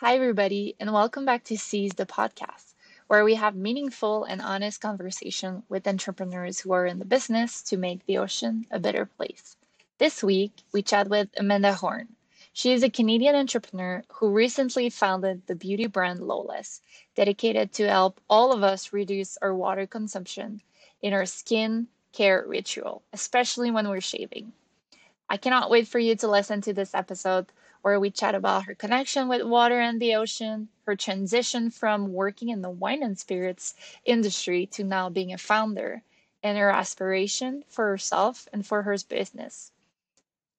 Hi, everybody, and welcome back to Seaze the Podcast, where we have meaningful and honest conversation with entrepreneurs who are in the business to make the ocean a better place. This week, we chat with Amanda Horn. She is a Canadian entrepreneur who recently founded the beauty brand Loless, dedicated to help all of us reduce our water consumption in our skin care ritual, especially when we're shaving. I cannot wait for you to listen to this episode where we chat about her connection with water and the ocean, her transition from working in the wine and spirits industry to now being a founder, and her aspiration for herself and for her business.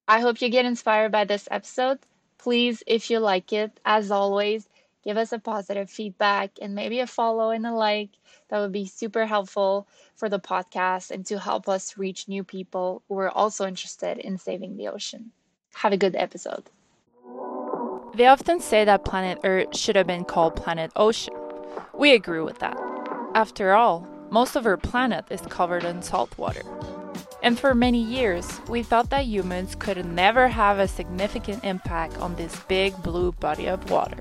I hope you get inspired by this episode. Please, if you like it, as always, give us a positive feedback and maybe a follow and a like. That would be super helpful for the podcast and to help us reach new people who are also interested in saving the ocean. Have a good episode. They often say that planet Earth should have been called planet Ocean. We agree with that. After all, most of our planet is covered in salt water. And for many years, we thought that humans could never have a significant impact on this big blue body of water.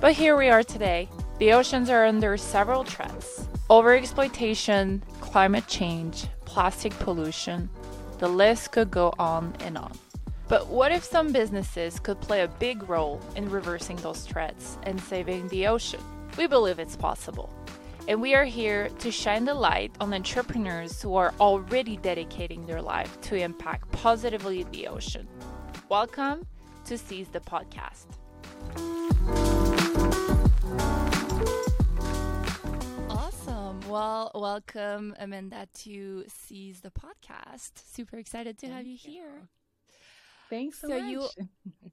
But here we are today. The oceans are under several threats overexploitation, climate change, plastic pollution. The list could go on and on. But what if some businesses could play a big role in reversing those threats and saving the ocean? We believe it's possible. And we are here to shine the light on entrepreneurs who are already dedicating their life to impact positively the ocean. Welcome to Seaze the Podcast. Awesome. Well, welcome, Amanda, to Seaze the Podcast. Super excited to Thank have you, you. here. Thanks so, So much. you-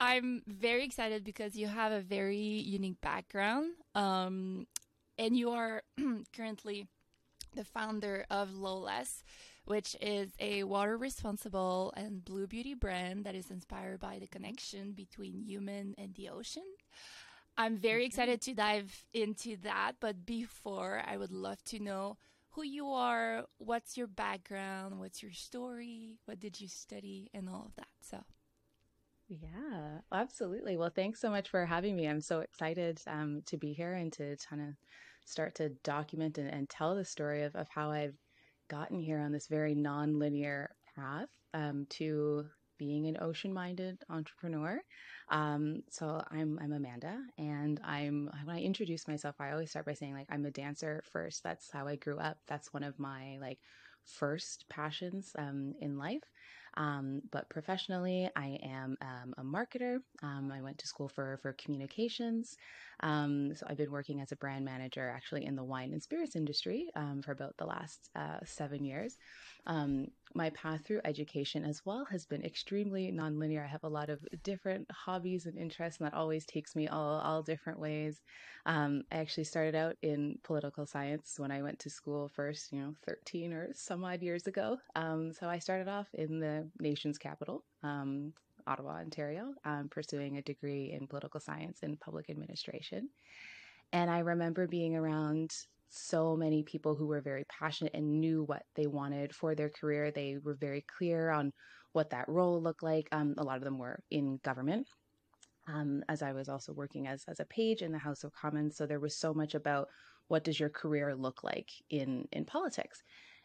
I'm very excited because you have a very unique background. Um, and you are currently the founder of Loless, which is a water responsible and blue beauty brand that is inspired by the connection between human and the ocean. I'm very excited to dive into that, but before, I would love to know who you are, what's your background, what's your story, what did you study, and all of that. So, Yeah, absolutely. Well, thanks so much for having me. I'm so excited um, to be here and to kind of start to document and, and tell the story of, of how I've gotten here on this very non-linear path um, to being an ocean-minded entrepreneur. Um, so I'm I'm Amanda, and I'm when I introduce myself, I always start by saying like I'm a dancer first. That's how I grew up. That's one of my like first passions um, in life. Um, but professionally, I am um, a marketer. Um, I went to school for for communications. Um, so I've been working as a brand manager actually in the wine and spirits industry um, for about the last uh, seven years. Um, my path through education as well has been extremely nonlinear. I have a lot of different hobbies and interests, and that always takes me all all different ways. Um, I actually started out in political science when I went to school first, you know, 13 or some odd years ago. Um, so I started off in the nation's capital, um, Ottawa, Ontario, um, pursuing a degree in political science and public administration. And I remember being around so many people who were very passionate and knew what they wanted for their career. They were very clear on what that role looked like. Um, a lot of them were in government um, as I was also working as as a page in the House of Commons. So there was so much about what does your career look like in in politics,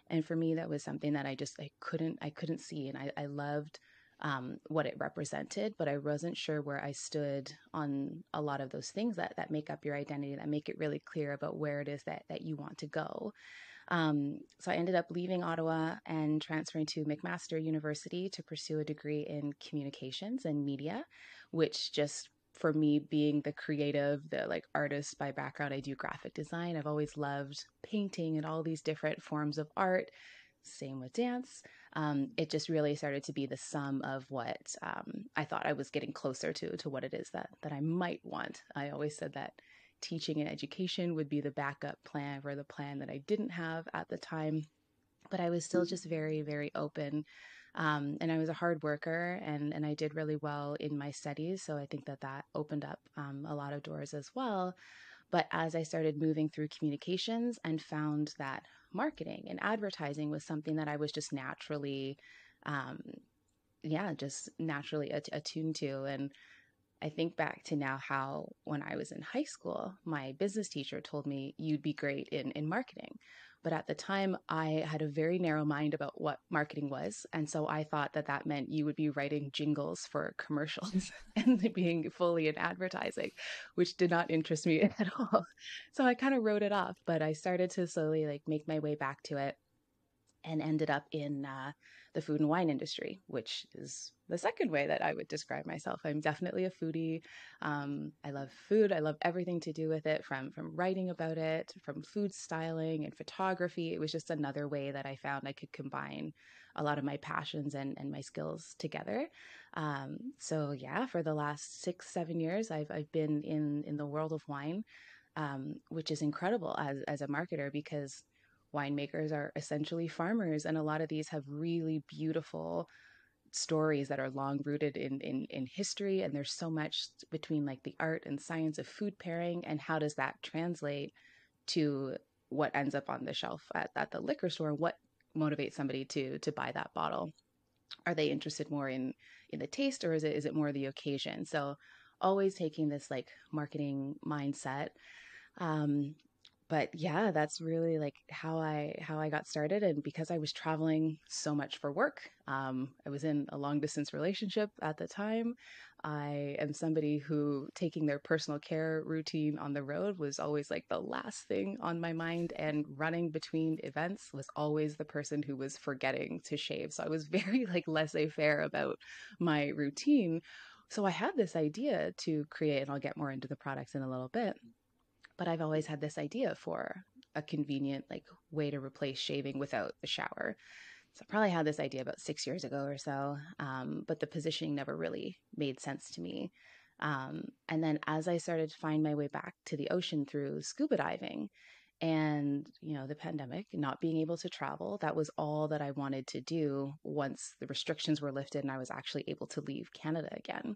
and for me that was something that I just I couldn't I couldn't see, and I I loved um, what it represented, but I wasn't sure where I stood on a lot of those things that that make up your identity, that make it really clear about where it is that that you want to go. Um, so I ended up leaving Ottawa and transferring to McMaster University to pursue a degree in communications and media, which just for me being the creative, the like artist by background, I do graphic design. I've always loved painting and all these different forms of art. Same with dance. Um, it just really started to be the sum of what um, I thought I was getting closer to to what it is that that I might want. I always said that teaching and education would be the backup plan or the plan that I didn't have at the time. But I was still just very, very open. Um, and I was a hard worker and, and I did really well in my studies. So I think that that opened up um, a lot of doors as well. But as I started moving through communications and found that marketing and advertising was something that I was just naturally, um, yeah, just naturally att- attuned to. And I think back to now how when I was in high school, my business teacher told me you'd be great in, in marketing. But at the time, I had a very narrow mind about what marketing was. And so I thought that that meant you would be writing jingles for commercials and being fully in advertising, which did not interest me at all. So I kind of wrote it off, but I started to slowly like make my way back to it and ended up in uh, the food and wine industry, which is the second way that I would describe myself. I'm definitely a foodie. Um, I love food. I love everything to do with it, from from writing about it, from food styling and photography. It was just another way that I found I could combine a lot of my passions and, and my skills together. Um, so yeah, for the last six seven years, I've I've been in in the world of wine, um, which is incredible as as a marketer because winemakers are essentially farmers, and a lot of these have really beautiful stories that are long rooted in, in in history and there's so much between like the art and science of food pairing and how does that translate to what ends up on the shelf at, at the liquor store? What motivates somebody to to buy that bottle? Are they interested more in in the taste or is it is it more the occasion? So always taking this like marketing mindset um but yeah that's really like how i how i got started and because i was traveling so much for work um, i was in a long distance relationship at the time. I am somebody who taking their personal care routine on the road was always like the last thing on my mind and running between events was always the person who was forgetting to shave. So i was very like laissez-faire about my routine. So i had this idea to create and i'll get more into the products in a little bit but I've always had this idea for a convenient like way to replace shaving without the shower. So I probably had this idea about six years ago or so, um, but the positioning never really made sense to me. Um, and then as I started to find my way back to the ocean through scuba diving, and you know the pandemic not being able to travel that was all that i wanted to do once the restrictions were lifted and i was actually able to leave canada again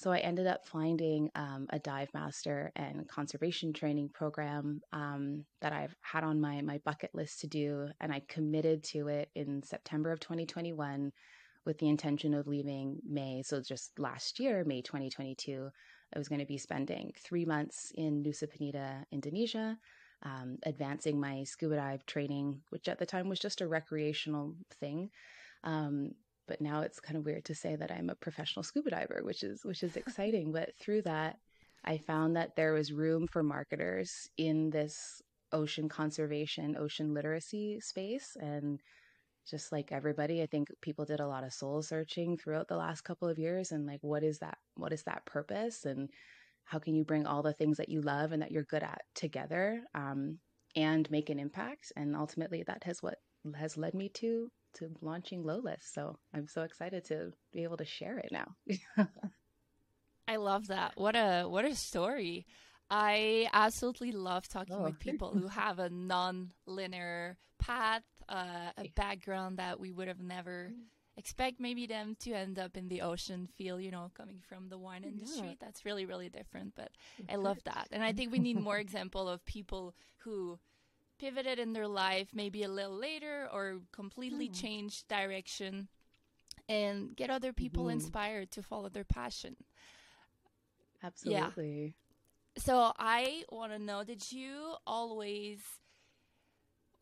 so I ended up finding um, a dive master and conservation training program um, that I've had on my my bucket list to do, and I committed to it in September of 2021 with the intention of leaving May. So just last year, May 2022, I was going to be spending three months in Nusa Penida, Indonesia. Um, advancing my scuba dive training, which at the time was just a recreational thing, um, but now it's kind of weird to say that I'm a professional scuba diver, which is which is exciting. but through that, I found that there was room for marketers in this ocean conservation, ocean literacy space, and just like everybody, I think people did a lot of soul searching throughout the last couple of years, and like, what is that? What is that purpose? And how can you bring all the things that you love and that you're good at together um, and make an impact? And ultimately, that has what has led me to to launching Loless. So I'm so excited to be able to share it now. I love that. What a what a story. I absolutely love talking oh. with people who have a non-linear path, uh, a background that we would have never expect maybe them to end up in the ocean feel, you know, coming from the wine industry. Yeah. That's really, really different. But I love that. And I think we need more example of people who pivoted in their life maybe a little later or completely oh. changed direction and get other people mm-hmm. inspired to follow their passion. Absolutely. Yeah. So I want to know did you always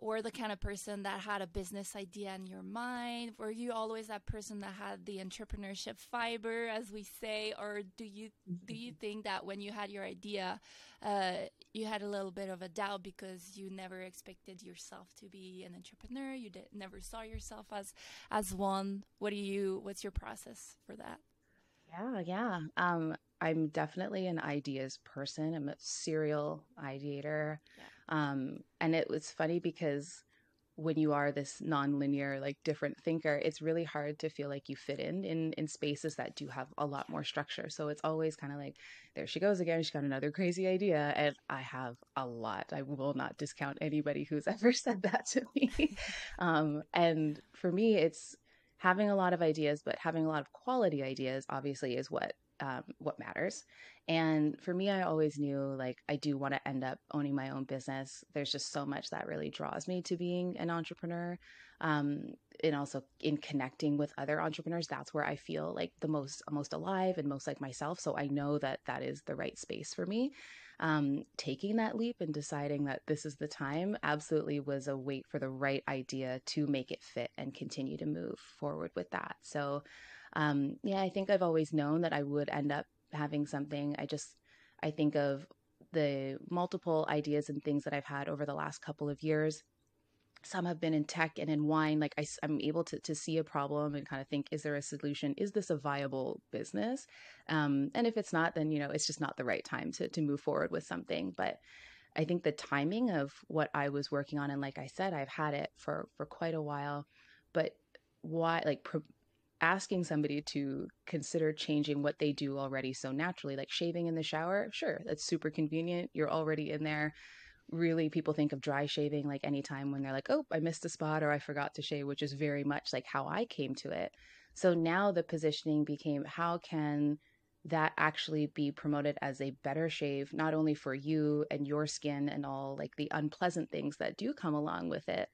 were the kind of person that had a business idea in your mind? Were you always that person that had the entrepreneurship fiber, as we say, or do you do you mm-hmm. think that when you had your idea, uh, you had a little bit of a doubt because you never expected yourself to be an entrepreneur? You did, never saw yourself as as one. What do you? What's your process for that? Yeah, yeah. Um, I'm definitely an ideas person. I'm a serial ideator. Yeah. Um, and it was funny because when you are this non-linear like different thinker it's really hard to feel like you fit in in in spaces that do have a lot more structure. So it's always kind of like there she goes again she's got another crazy idea and i have a lot. I will not discount anybody who's ever said that to me. Um, and for me it's having a lot of ideas but having a lot of quality ideas obviously is what um, what matters And for me, I always knew like I do want to end up owning my own business. There's just so much that really draws me to being an entrepreneur. Um, and also in connecting with other entrepreneurs, that's where I feel like the most most alive and most like myself. So I know that that is the right space for me. Um, taking that leap and deciding that this is the time absolutely was a wait for the right idea to make it fit and continue to move forward with that. So um, yeah, I think I've always known that I would end up having something. I just, I think of the multiple ideas and things that I've had over the last couple of years. Some have been in tech and in wine. Like I, am able to, to see a problem and kind of think, is there a solution? Is this a viable business? Um, and if it's not, then, you know, it's just not the right time to, to move forward with something. But I think the timing of what I was working on, and like I said, I've had it for, for quite a while, but why, like, pro- asking somebody to consider changing what they do already so naturally, like shaving in the shower, sure, that's super convenient. You're already in there. Really, people think of dry shaving like anytime when they're like, oh, I missed a spot or I forgot to shave, which is very much like how I came to it. So now the positioning became how can that actually be promoted as a better shave, not only for you and your skin and all like the unpleasant things that do come along with it,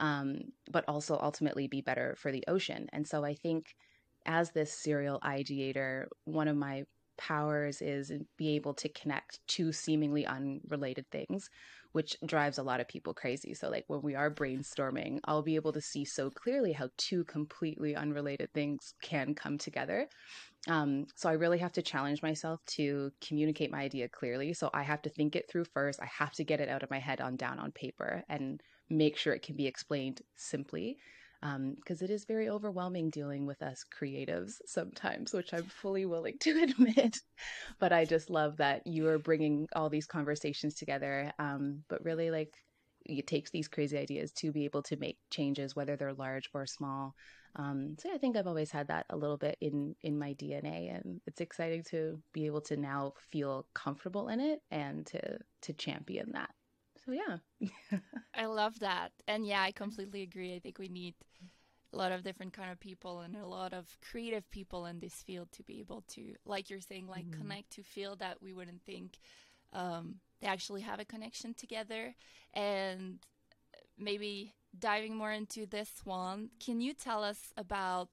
um, but also ultimately be better for the ocean. And so I think as this serial ideator, one of my powers is be able to connect two seemingly unrelated things which drives a lot of people crazy. So like when we are brainstorming i'll be able to see so clearly how two completely unrelated things can come together. Um, so i really have to challenge myself to communicate my idea clearly. So i have to think it through first. I have to get it out of my head on down on paper. And make sure it can be explained simply because um, it is very overwhelming dealing with us creatives sometimes, which I'm fully willing to admit. but I just love that you are bringing all these conversations together. Um, but really, like, it takes these crazy ideas to be able to make changes, whether they're large or small. Um, so I think I've always had that a little bit in in my DNA, and it's exciting to be able to now feel comfortable in it and to to champion that. So yeah. I love that. And yeah, I completely agree. I think we need a lot of different kind of people and a lot of creative people in this field to be able to like you're saying like mm-hmm. connect to feel that we wouldn't think um, they actually have a connection together and maybe diving more into this one can you tell us about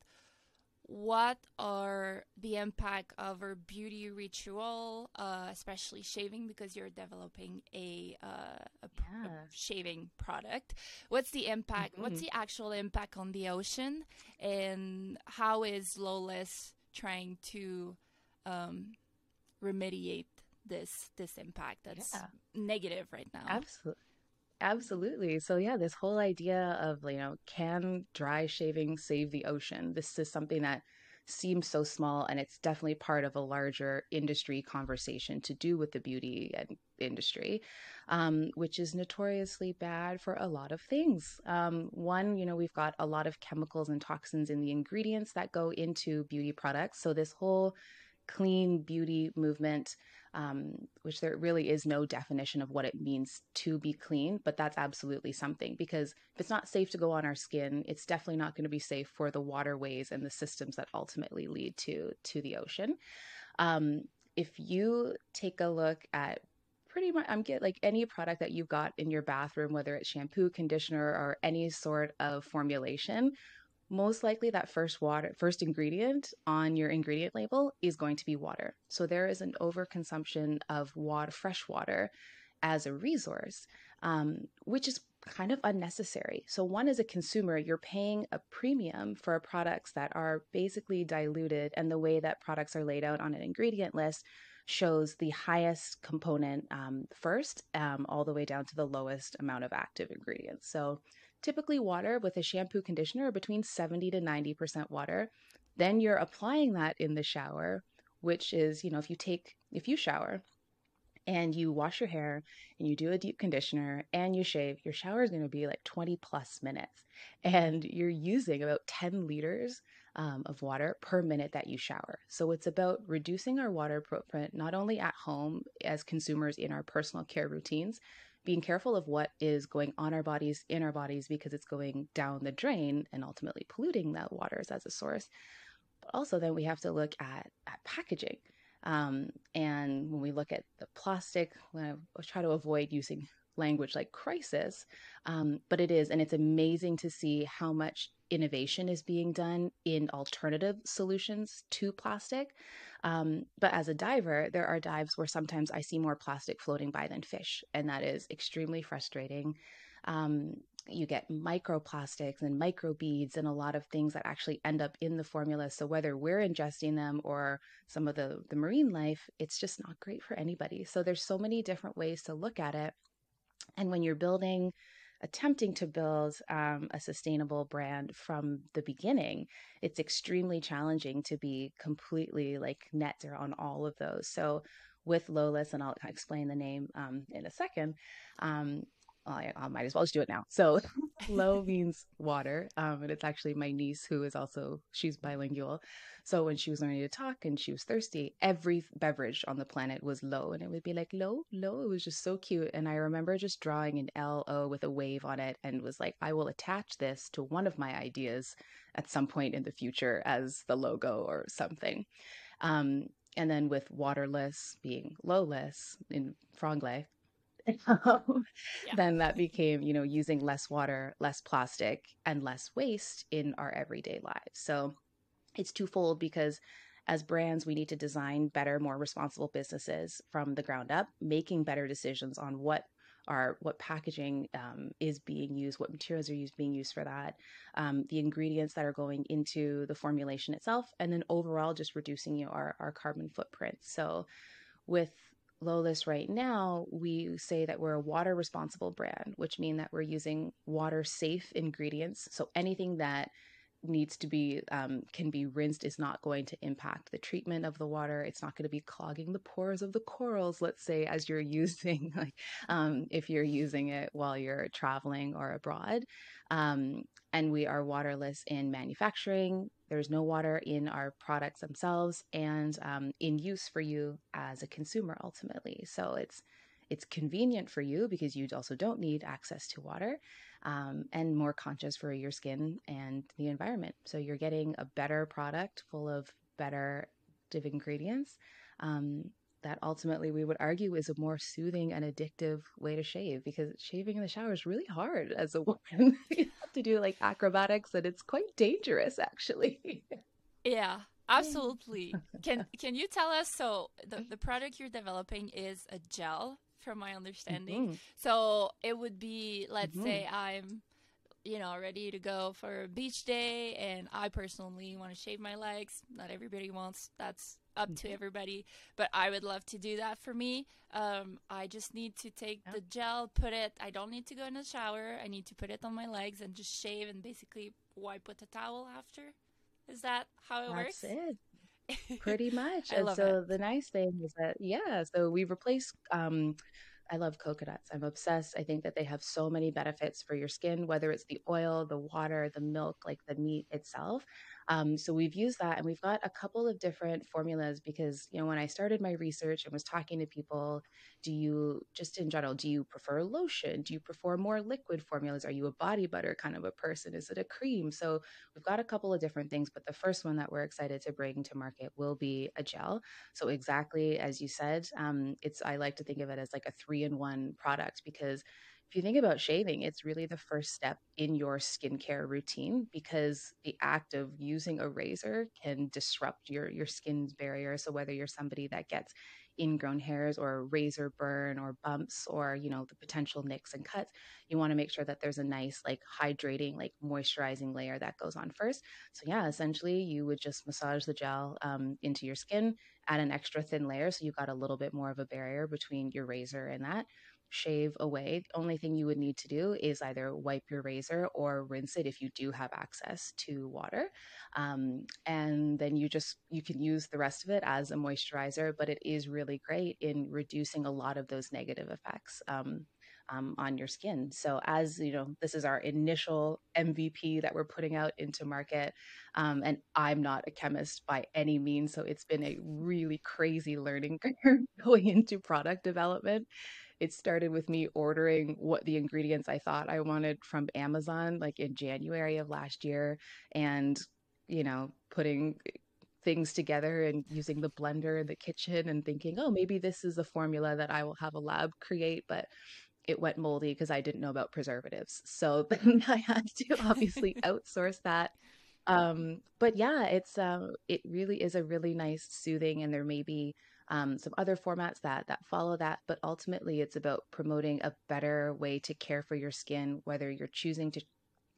what are the impact of our beauty ritual, uh, especially shaving, because you're developing a, uh, a, yeah. a shaving product. What's the impact? Mm-hmm. What's the actual impact on the ocean, and how is Loless trying to um, remediate this this impact that's yeah. negative right now? Absolutely. Absolutely. So yeah, this whole idea of, you know, can dry shaving save the ocean? This is something that seems so small and it's definitely part of a larger industry conversation to do with the beauty industry um, which is notoriously bad for a lot of things um, one you know we've got a lot of chemicals and toxins in the ingredients that go into beauty products so this whole clean beauty movement, um, which there really is no definition of what it means to be clean, but that's absolutely something because if it's not safe to go on our skin, it's definitely not going to be safe for the waterways and the systems that ultimately lead to to the ocean. Um, if you take a look at pretty much I'm get like any product that you've got in your bathroom, whether it's shampoo, conditioner, or any sort of formulation, most likely that first water first ingredient on your ingredient label is going to be water. So there is an overconsumption of water fresh water as a resource um, which is kind of unnecessary. So one as a consumer you're paying a premium for products that are basically diluted and the way that products are laid out on an ingredient list shows the highest component um, first um, all the way down to the lowest amount of active ingredients. So typically water with a shampoo conditioner between 70 to 90% water. Then you're applying that in the shower, which is, you know, if you take, if you shower and you wash your hair and you do a deep conditioner and you shave, your shower is going to be like 20 plus minutes. And you're using about 10 liters um, of water per minute that you shower. So it's about reducing our water footprint, not only at home as consumers in our personal care routines, being careful of what is going on our bodies, in our bodies, because it's going down the drain and ultimately polluting the waters as a source. But also, then we have to look at, at packaging. Um, and when we look at the plastic, I try to avoid using language like crisis, um, but it is, and it's amazing to see how much innovation is being done in alternative solutions to plastic. Um, but as a diver, there are dives where sometimes I see more plastic floating by than fish, and that is extremely frustrating. Um, you get microplastics and microbeads and a lot of things that actually end up in the formula. So whether we're ingesting them or some of the, the marine life, it's just not great for anybody. So there's so many different ways to look at it. And when you're building, attempting to build um, a sustainable brand from the beginning, it's extremely challenging to be completely like net zero on all of those. So with Loless, and I'll explain the name um, in a second, um, I, I, might as well just do it now. So, low means water, um, and it's actually my niece who is also she's bilingual. So when she was learning to talk and she was thirsty, every beverage on the planet was low, and it would be like low, low. It was just so cute, and I remember just drawing an L O with a wave on it, and was like, I will attach this to one of my ideas at some point in the future as the logo or something. Um, and then with waterless being Loless in franglais yeah. then that became, you know, using less water, less plastic, and less waste in our everyday lives. So it's twofold because as brands, we need to design better, more responsible businesses from the ground up, making better decisions on what are what packaging um, is being used, what materials are used being used for that, um, the ingredients that are going into the formulation itself, and then overall just reducing you know, our our carbon footprint. So with Loless right now, we say that we're a water responsible brand, which means that we're using water safe ingredients. So anything that needs to be um, can be rinsed is not going to impact the treatment of the water. It's not going to be clogging the pores of the corals let's say as you're using like um, if you're using it while you're traveling or abroad. Um, and we are waterless in manufacturing. There's no water in our products themselves and um, in use for you as a consumer ultimately. So it's it's convenient for you because you also don't need access to water um, and more conscious for your skin and the environment. So you're getting a better product full of better ingredients um, that ultimately we would argue is a more soothing and addictive way to shave because shaving in the shower is really hard as a woman. you have to do like acrobatics and it's quite dangerous actually. Yeah, absolutely. can can you tell us so the, the product you're developing is a gel from my understanding. Mm-hmm. So it would be, let's mm-hmm. say I'm, you know, ready to go for a beach day and I personally want to shave my legs. Not everybody wants, that's up to mm-hmm. everybody, but I would love to do that for me. Um, I just need to take the gel, put it, I don't need to go in the shower. I need to put it on my legs and just shave and basically wipe with a towel after. Is that how it That's works? It. Pretty much. and so it. the nice thing is that, yeah, so we replace um, I love coconuts. I'm obsessed. I think that they have so many benefits for your skin, whether it's the oil, the water, the milk, like the meat itself. Um, so we've used that and we've got a couple of different formulas because, you know, when I started my research and was talking to people, do you just in general, do you prefer lotion? Do you prefer more liquid formulas? Are you a body butter kind of a person? Is it a cream? So we've got a couple of different things, but the first one that we're excited to bring to market will be a gel. So exactly as you said, um, it's I like to think of it as like a three in one product because if you think about shaving, it's really the first step in your skincare routine because the act of using a razor can disrupt your your skin's barrier. So whether you're somebody that gets ingrown hairs or razor burn or bumps or you know the potential nicks and cuts you want to make sure that there's a nice like hydrating like moisturizing layer that goes on first so yeah essentially you would just massage the gel um, into your skin add an extra thin layer so you've got a little bit more of a barrier between your razor and that shave away. The only thing you would need to do is either wipe your razor or rinse it if you do have access to water. Um, and then you just you can use the rest of it as a moisturizer, but it is really great in reducing a lot of those negative effects. Um, um, on your skin. So, as you know, this is our initial MVP that we're putting out into market. Um, and I'm not a chemist by any means. So, it's been a really crazy learning curve going into product development it started with me ordering what the ingredients I thought I wanted from Amazon, like in January of last year, and, you know, putting things together and using the blender in the kitchen and thinking, oh, maybe this is a formula that I will have a lab create, but it went moldy because I didn't know about preservatives. So then I had to obviously outsource that. Um, but yeah, it's uh, it really is a really nice soothing, and there may be um, some other formats that that follow that. But ultimately, it's about promoting a better way to care for your skin, whether you're choosing to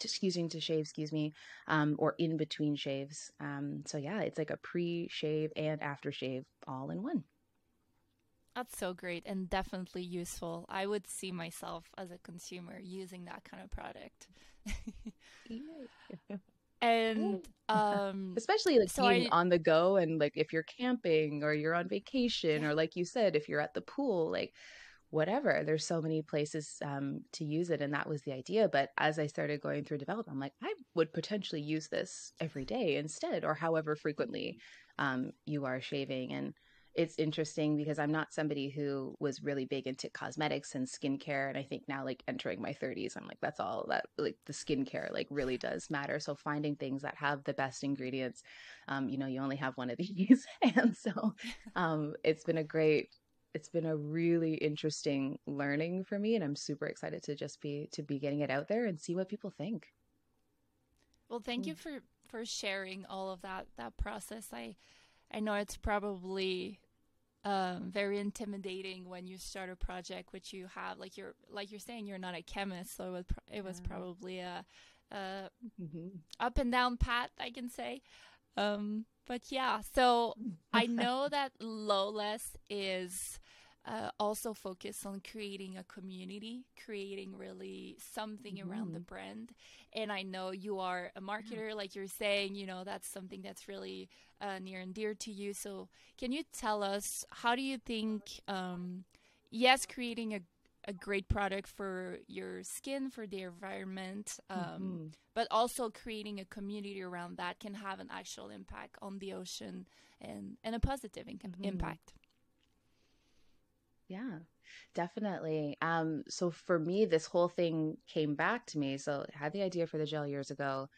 excusing to shave, excuse me, um, or in between shaves. Um, so yeah, it's like a pre-shave and after shave all in one. That's so great and definitely useful. I would see myself as a consumer using that kind of product. and um especially like so being I, on the go and like if you're camping or you're on vacation yeah. or like you said if you're at the pool like whatever. There's so many places um, to use it and that was the idea. But as i started going through development i'm like i would potentially use this every day instead or however frequently um, you are shaving and it's interesting because I'm not somebody who was really big into cosmetics and skincare. And I think now, like entering my 30s, I'm like, that's all that like the skincare like really does matter. So finding things that have the best ingredients, um, you know, you only have one of these. and so um, it's been a great, it's been a really interesting learning for me. And I'm super excited to just be, to be getting it out there and see what people think. Well, thank you mm. for, for sharing all of that, that process. I, I know it's probably um, very intimidating when you start a project which you have like you're like you're saying you're not a chemist so it was, it was probably a, a mm-hmm. up and down path I can say um, but yeah so I know that Loless is uh, also focus on creating a community, creating really something mm-hmm. around the mm-hmm. brand. And I know you are a marketer, like you're saying, you know, that's something that's really uh, near and dear to you. So, can you tell us how do you think, um, yes, creating a a great product for your skin, for the environment, um, mm-hmm. but also creating a community around that can have an actual impact on the ocean and, and a positive in- mm-hmm. impact. Yeah, definitely. Um, so for me, this whole thing came back to me. So I had the idea for the gel years ago.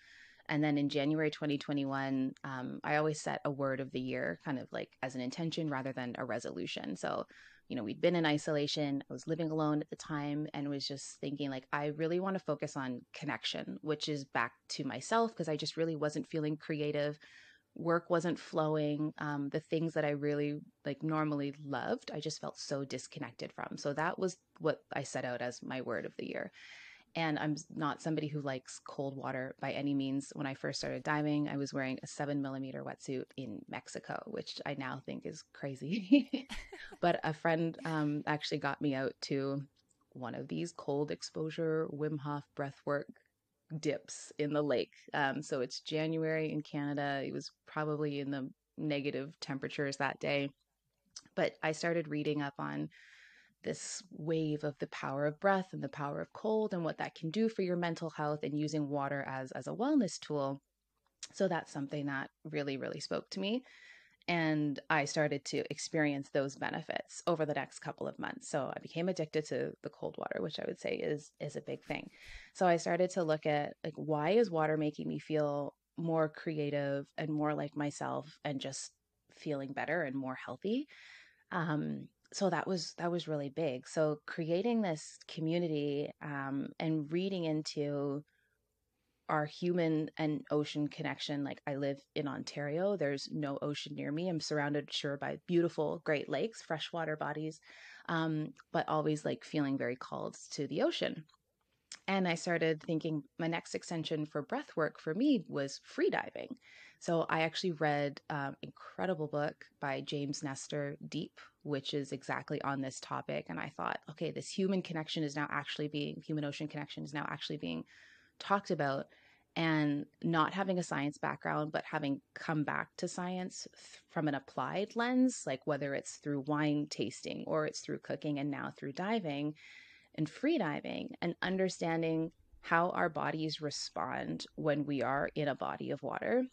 And then in January 2021, um, I always set a word of the year kind of like as an intention rather than a resolution. So, you know, we'd been in isolation. I was living alone at the time and was just thinking, like, I really want to focus on connection, which is back to myself because I just really wasn't feeling creative work wasn't flowing um, the things that i really like normally loved i just felt so disconnected from. So that was what i set out as my word of the year. And i'm not somebody who likes cold water by any means. When i first started diving i was wearing a seven millimeter wetsuit in mexico which i now think is crazy. But a friend um, actually got me out to one of these cold exposure wim hof breathwork dips in the lake. Um, so it's January in Canada. It was probably in the negative temperatures that day. But I started reading up on this wave of the power of breath and the power of cold and what that can do for your mental health and using water as as a wellness tool. So that's something that really really spoke to me and I started to experience those benefits over the next couple of months. So I became addicted to the cold water, which I would say is is a big thing. So I started to look at like why is water making me feel more creative and more like myself and just feeling better and more healthy. Um, so that was that was really big. So creating this community um, and reading into our human and ocean connection. Like I live in Ontario, there's no ocean near me. I'm surrounded, sure, by beautiful Great Lakes, freshwater bodies, um, but always like feeling very called to the ocean. And I started thinking my next extension for breath work for me was free diving. So I actually read um, incredible book by James Nestor, Deep, which is exactly on this topic. And I thought, okay, this human connection is now actually being human ocean connection is now actually being talked about and not having a science background, but having come back to science from an applied lens, like whether it's through wine tasting or it's through cooking and now through diving and free diving and understanding how our bodies respond when we are in a body of water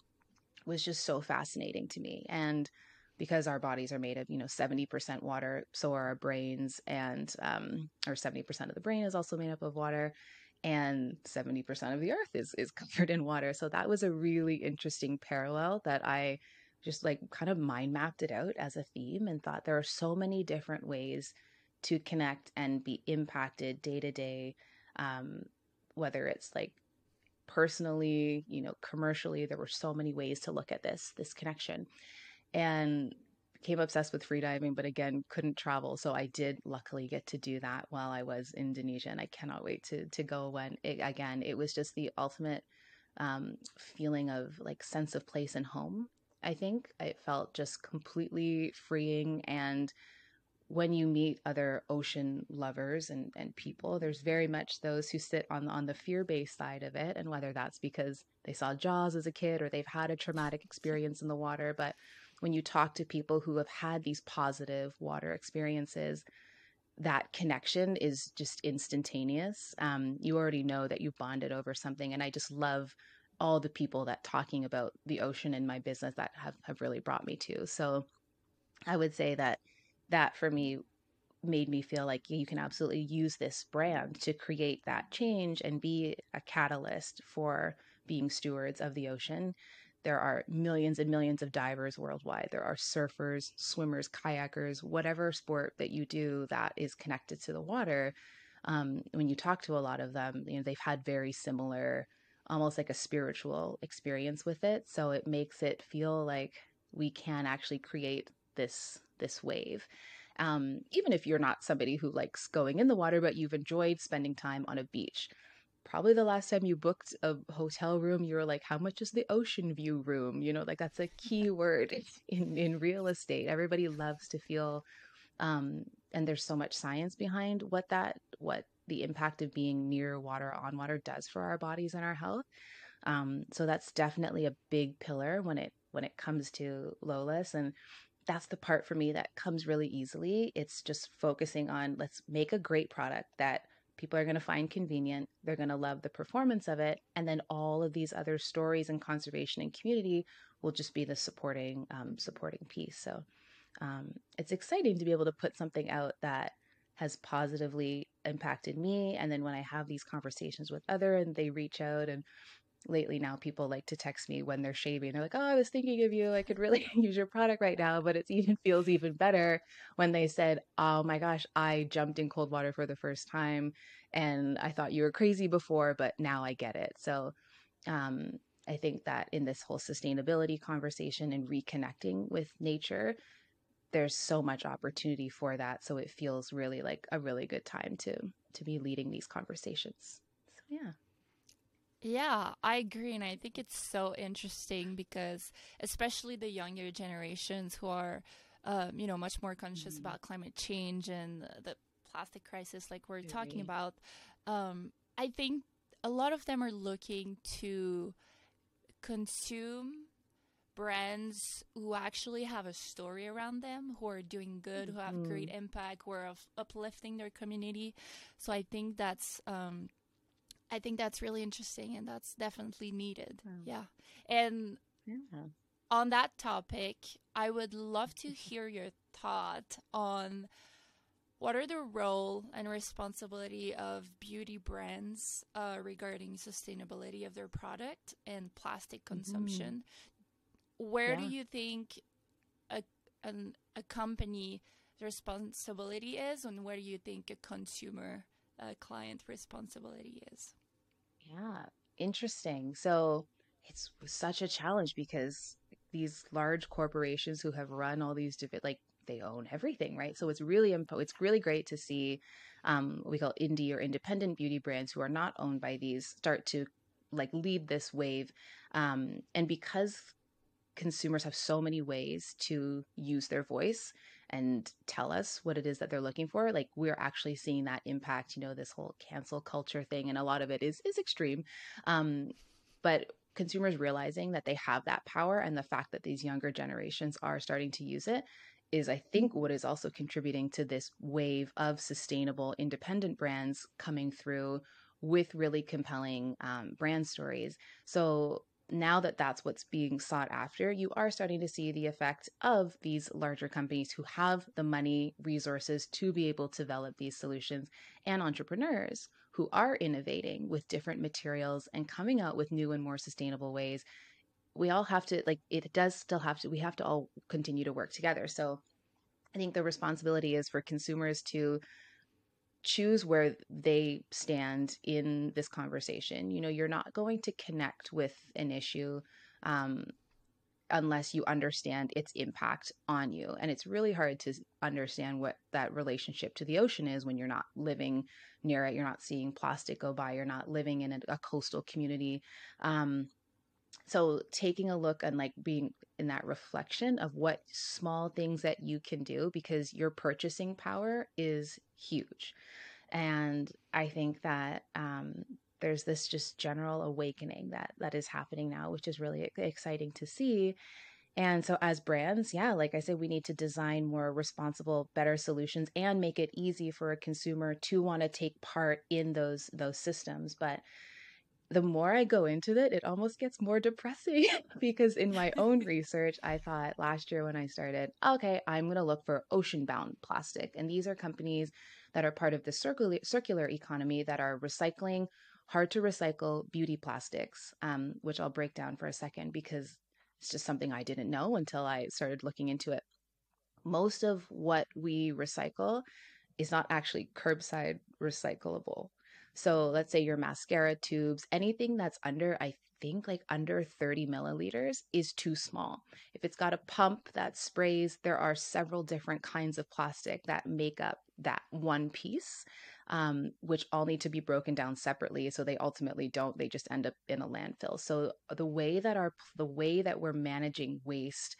was just so fascinating to me. And because our bodies are made of, you know, 70% water, so are our brains, and, um, or 70% of the brain is also made up of water and 70% of the earth is is covered in water. So that was a really interesting parallel that i just like kind of mind mapped it out as a theme and thought there are so many different ways to connect and be impacted day to day um, whether it's like personally you know commercially there were so many ways to look at this this connection. And became obsessed with freediving but again couldn't travel so i did luckily get to do that while i was in indonesia and i cannot wait to to go when it, again it was just the ultimate um, feeling of like sense of place and home i think it felt just completely freeing and when you meet other ocean lovers and, and people, there's very much those who sit on on the fear based side of it, and whether that's because they saw Jaws as a kid or they've had a traumatic experience in the water. But when you talk to people who have had these positive water experiences, that connection is just instantaneous. Um, you already know that you bonded over something, and I just love all the people that talking about the ocean in my business that have have really brought me to. So I would say that that for me made me feel like you can absolutely use this brand to create that change and be a catalyst for being stewards of the ocean. There are millions and millions of divers worldwide. There are surfers, swimmers, kayakers, whatever sport that you do that is connected to the water. Um, when you talk to a lot of them, you know they've had very similar, almost like a spiritual experience with it. So it makes it feel like we can actually create this this wave. Um, even if you're not somebody who likes going in the water, but you've enjoyed spending time on a beach. Probably the last time you booked a hotel room, you were like, How much is the ocean view room? You know, like that's a key word in, in real estate. Everybody loves to feel, um, and there's so much science behind what that, what the impact of being near water, on water does for our bodies and our health. Um, so that's definitely a big pillar when it when it comes to Loless. And that's the part for me that comes really easily. It's just focusing on let's make a great product that people are going to find convenient. They're going to love the performance of it. And then all of these other stories and conservation and community will just be the supporting um, supporting piece. So um, it's exciting to be able to put something out that has positively impacted me. And then when I have these conversations with other and they reach out and lately now people like to text me when they're shaving. They're like, "Oh, I was thinking of you. I could really use your product right now." But it even feels even better when they said, "Oh my gosh, I jumped in cold water for the first time, and I thought you were crazy before, but now I get it." So, um, I think that in this whole sustainability conversation and reconnecting with nature, there's so much opportunity for that. So it feels really like a really good time to to be leading these conversations. So yeah. Yeah, I agree. And I think it's so interesting because, especially the younger generations who are, um, you know, much more conscious mm-hmm. about climate change and the, the plastic crisis, like we're talking about, um, I think a lot of them are looking to consume brands who actually have a story around them, who are doing good, who have mm-hmm. great impact, who are uplifting their community. So I think that's um, I think that's really interesting and that's definitely needed. Oh. Yeah. And yeah. on that topic, I would love to hear your thought on what are the role and responsibility of beauty brands uh, regarding sustainability of their product and plastic mm-hmm. consumption. Mm-hmm. Where yeah. do you think a an, a company responsibility is, and where do you think a consumer uh, client responsibility is? Yeah, interesting. So it's such a challenge because these large corporations who have run all these different, like they own everything, right? So it's really it's really great to see um, what we call indie or independent beauty brands who are not owned by these start to like lead this wave. Um, and because consumers have so many ways to use their voice, and tell us what it is that they're looking for like we're actually seeing that impact you know this whole cancel culture thing and a lot of it is is extreme um but consumers realizing that they have that power and the fact that these younger generations are starting to use it is I think what is also contributing to this wave of sustainable independent brands coming through with really compelling um, brand stories. So now that that's what's being sought after, you are starting to see the effect of these larger companies who have the money, resources to be able to develop these solutions, and entrepreneurs who are innovating with different materials and coming out with new and more sustainable ways. we all have to like it does still have to we have to all continue to work together so i think the responsibility is for consumers to choose where they stand in this conversation you know you're not going to connect with an issue um, unless you understand its impact on you. And it's really hard to understand what that relationship to the ocean is when you're not living near it, you're not seeing plastic go by, you're not living in a, a coastal community. Um, so taking a look and like being in that reflection of what small things that you can do because your purchasing power is huge. And I think that um, there's this just general awakening that that is happening now which is really exciting to see and so as brands yeah like i said we need to design more responsible better solutions and make it easy for a consumer to want to take part in those those systems but the more I go into it, it almost gets more depressing because in my own research, I thought last year when I started, okay, I'm going to look for ocean bound plastic. And these are companies that are part of the circular, circular economy that are recycling hard to recycle beauty plastics, um, which I'll break down for a second because it's just something I didn't know until I started looking into it. Most of what we recycle is not actually curbside recyclable. So let's say your mascara tubes, anything that's under, I think like under 30 milliliters is too small. If it's got a pump that sprays, there are several different kinds of plastic that make up that one piece um, which all need to be broken down separately. So they ultimately don't; they just end up in a landfill. So the way that our the way that we're managing waste,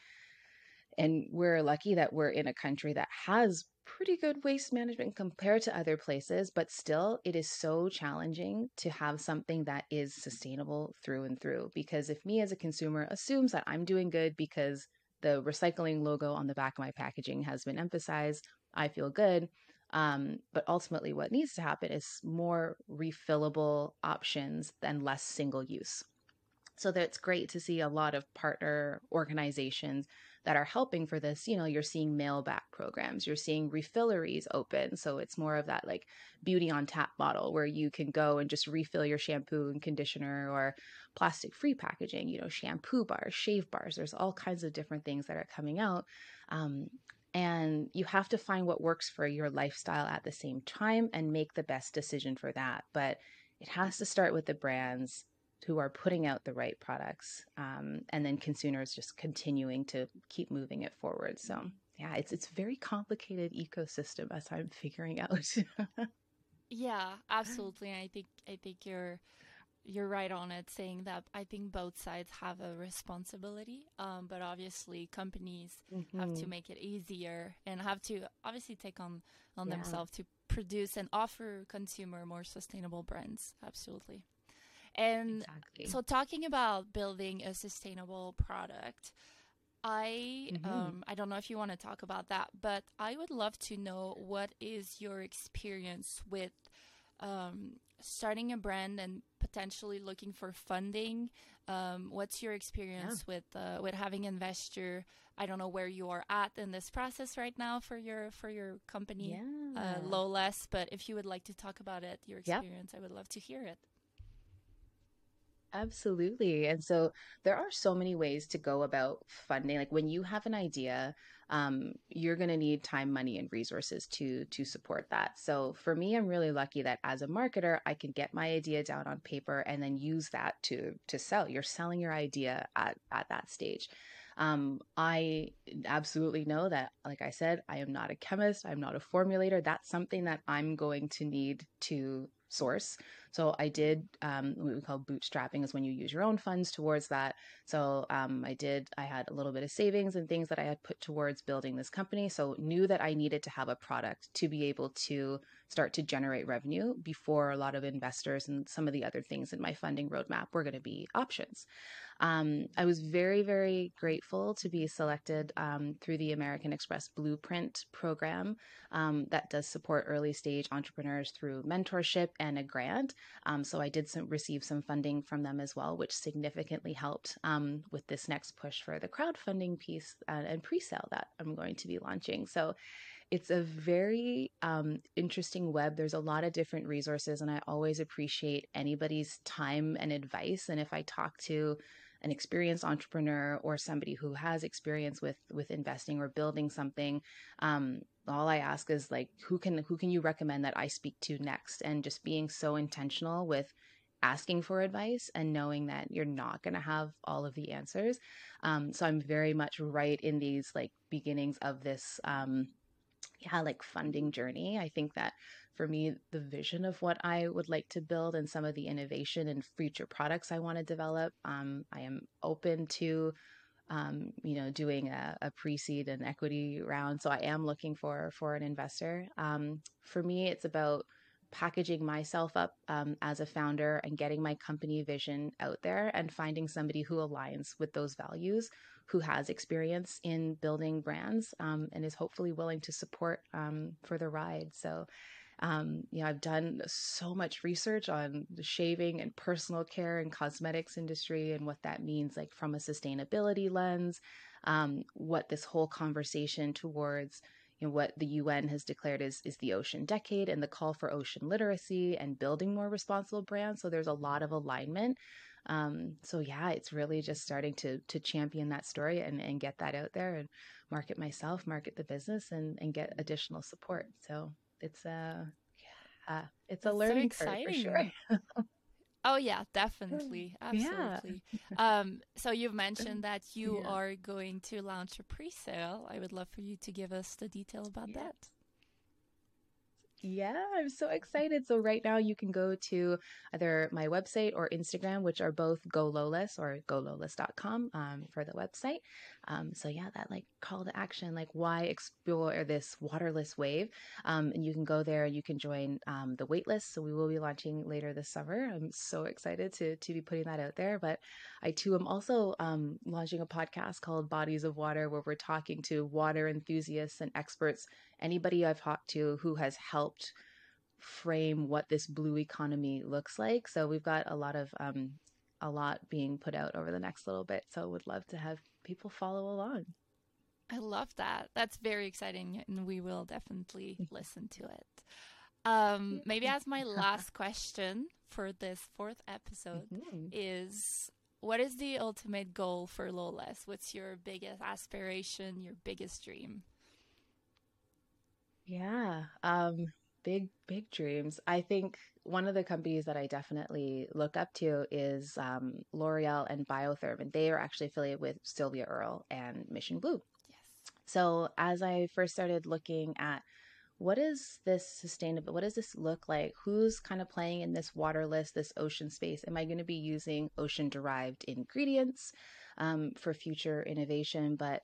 and we're lucky that we're in a country that has pretty good waste management compared to other places, but still, it is so challenging to have something that is sustainable through and through. Because if me as a consumer assumes that I'm doing good because the recycling logo on the back of my packaging has been emphasized, I feel good. Um, but ultimately, what needs to happen is more refillable options than less single use. So that's great to see a lot of partner organizations that are helping for this. You know, you're seeing mail back programs, you're seeing refilleries open. So it's more of that like beauty on tap model where you can go and just refill your shampoo and conditioner or plastic free packaging, you know, shampoo bars, shave bars. There's all kinds of different things that are coming out. Um, and you have to find what works for your lifestyle at the same time and make the best decision for that but it has to start with the brands who are putting out the right products um, and then consumers just continuing to keep moving it forward so yeah it's it's very complicated ecosystem as i'm figuring out yeah absolutely i think i think you're you're right on it saying that I think both sides have a responsibility, um, but obviously companies mm-hmm. have to mm-hmm. make it easier and have to obviously take on on yeah. themselves to produce and offer consumer more sustainable brands. Absolutely. And exactly. so, talking about building a sustainable product, I mm-hmm. um, I don't know if you want to talk about that, but I would love to know what is your experience with um, starting a brand and potentially looking for funding. Um, what's your experience yeah. with uh, with having investor? I don't know where you are at in this process right now for your for your company, uh, yeah. uh, Loless. But if you would like to talk about it, your experience, yep. I would love to hear it. Absolutely. And so there are so many ways to go about funding. Like when you have an idea, um, you're going to need time, money, and resources to to support that. So for me, I'm really lucky that as a marketer, I can get my idea down on paper and then use that to to sell. You're selling your idea at at that stage. Um, I absolutely know that, like I said, I am not a chemist. I'm not a formulator. That's something that I'm going to need to source. So I did um, what we call bootstrapping is when you use your own funds towards that. So um, I did, I had a little bit of savings and things that I had put towards building this company. So knew that I needed to have a product to be able to start to generate revenue before a lot of investors and some of the other things in my funding roadmap were going to be options. Um, I was very, very grateful to be selected um, through the American Express Blueprint program um, that does support early stage entrepreneurs through mentorship and a grant. Um, so I did some, receive some funding from them as well, which significantly helped um, with this next push for the crowdfunding piece uh, and pre sale that I'm going to be launching. So it's a very um, interesting web. There's a lot of different resources, and I always appreciate anybody's time and advice. And if I talk to an experienced entrepreneur or somebody who has experience with with investing or building something um, all i ask is like who can who can you recommend that i speak to next? And just being so intentional with asking for advice and knowing that you're not going to have all of the answers. Um, so i'm very much right in these like beginnings of this um, yeah like funding journey. I think that for me the vision of what I would like to build and some of the innovation and future products I want to develop. Um, I am open to, um, you know, doing a, a, pre-seed and equity round. So I am looking for for an investor. Um, for me, it's about packaging myself up um, as a founder and getting my company vision out there and finding somebody who aligns with those values who has experience in building brands um, and is hopefully willing to support um, for the ride so um, you know, I've done so much research on the shaving and personal care and cosmetics industry and what that means, like from a sustainability lens, um, what this whole conversation towards you know, what the UN has declared is is the ocean decade and the call for ocean literacy and building more responsible brands. So there's a lot of alignment. Um, so yeah, it's really just starting to to champion that story and, and get that out there and market myself, market the business and and get additional support. So it's a yeah, it's a learning so curve for sure. oh yeah, definitely, absolutely. Yeah. um, so you've mentioned that you yeah. are going to launch a pre-sale. I would love for you to give us the detail about yeah. that. Yeah, I'm so excited. So right now you can go to either my website or Instagram, which are both Go Loless or gololess.com um, for the website. Um, so yeah, that like call to action, like why explore this waterless wave? Um, and you can go there and you can join um, the waitlist. So we will be launching later this summer. I'm so excited to to be putting that out there. But I too am also um, launching a podcast called Bodies of Water, where we're talking to water enthusiasts and experts anybody I've talked to who has helped frame what this blue economy looks like. So we've got a lot of um, a lot being put out over the next little bit. So would love to have people follow along. I love that. That's very exciting, and we will definitely listen to it. Um, maybe as my last question for this fourth episode mm-hmm. is what is the ultimate goal for Loless? What's your biggest aspiration, your biggest dream? Yeah. Um, big, big dreams. I think one of the companies that I definitely look up to is um, L'Oreal and Biotherm, and they are actually affiliated with Sylvia Earle and Mission Blue. So as I first started looking at what is this sustainable what does this look like? Who's kind of playing in this waterless this ocean space? Am i going to be using ocean derived ingredients um, for future innovation? But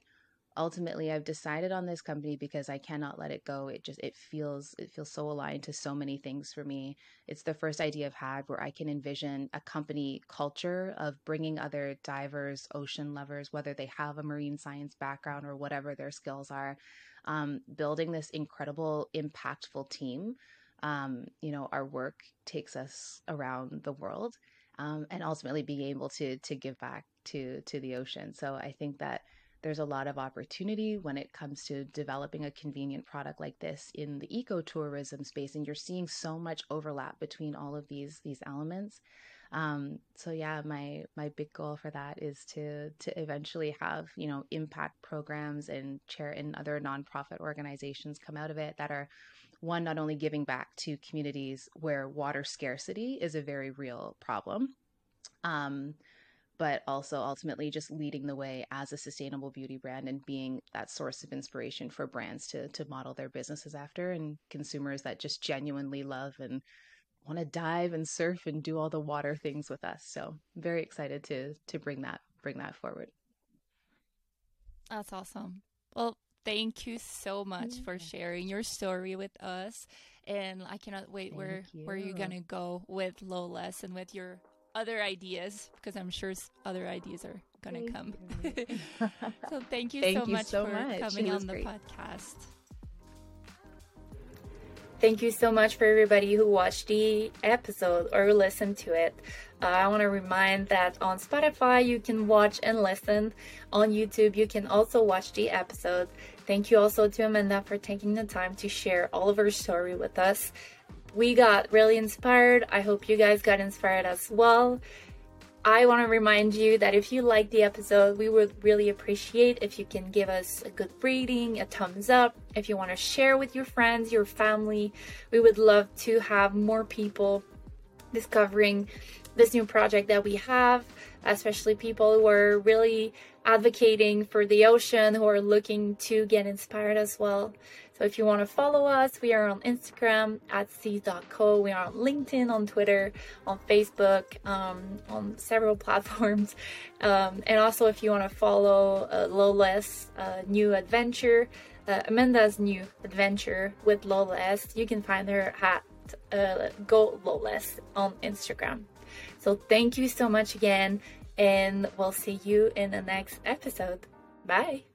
ultimately I've decided on this company because I cannot let it go. It just it feels it feels so aligned to so many things for me. It's the first idea I've had where I can envision a company culture of bringing other divers, ocean lovers, whether they have a marine science background or whatever their skills are, um, building this incredible, impactful team. Um, you know, our work takes us around the world, um, and ultimately being able to to give back to to the ocean. So I think that there's a lot of opportunity when it comes to developing a convenient product like this in the ecotourism space, and you're seeing so much overlap between all of these these elements. Um, so yeah, my my big goal for that is to to eventually have you know impact programs and chair and other nonprofit organizations come out of it that are one not only giving back to communities where water scarcity is a very real problem. Um, but also ultimately just leading the way as a sustainable beauty brand and being that source of inspiration for brands to to model their businesses after and consumers that just genuinely love and want to dive and surf and do all the water things with us. So very excited to to bring that bring that forward. That's awesome. Well, thank you so much yeah. for sharing your story with us. And I cannot wait thank where you. where you're gonna go with Loless and with your other ideas because I'm sure other ideas are going to come. so thank you thank so you much so for much. coming on the great. podcast. Thank you so much for everybody who watched the episode or listened to it. Uh, I want to remind that on Spotify you can watch and listen. On YouTube you can also watch the episode. Thank you also to Amanda for taking the time to share all of her story with us we got really inspired. I hope you guys got inspired as well. I want to remind you that if you like the episode, we would really appreciate if you can give us a good rating, a thumbs up. If you want to share with your friends, your family, we would love to have more people discovering this new project that we have, especially people who are really advocating for the ocean, who are looking to get inspired as well. So if you want to follow us, we are on Instagram at seaze.co. We are on LinkedIn, on Twitter, on Facebook, um, on several platforms. Um, and also, if you want to follow uh, Loless uh, new adventure, uh, Amanda's new adventure with Loless, you can find her at uh, Go Loless on Instagram. So thank you so much again, and we'll see you in the next episode. Bye.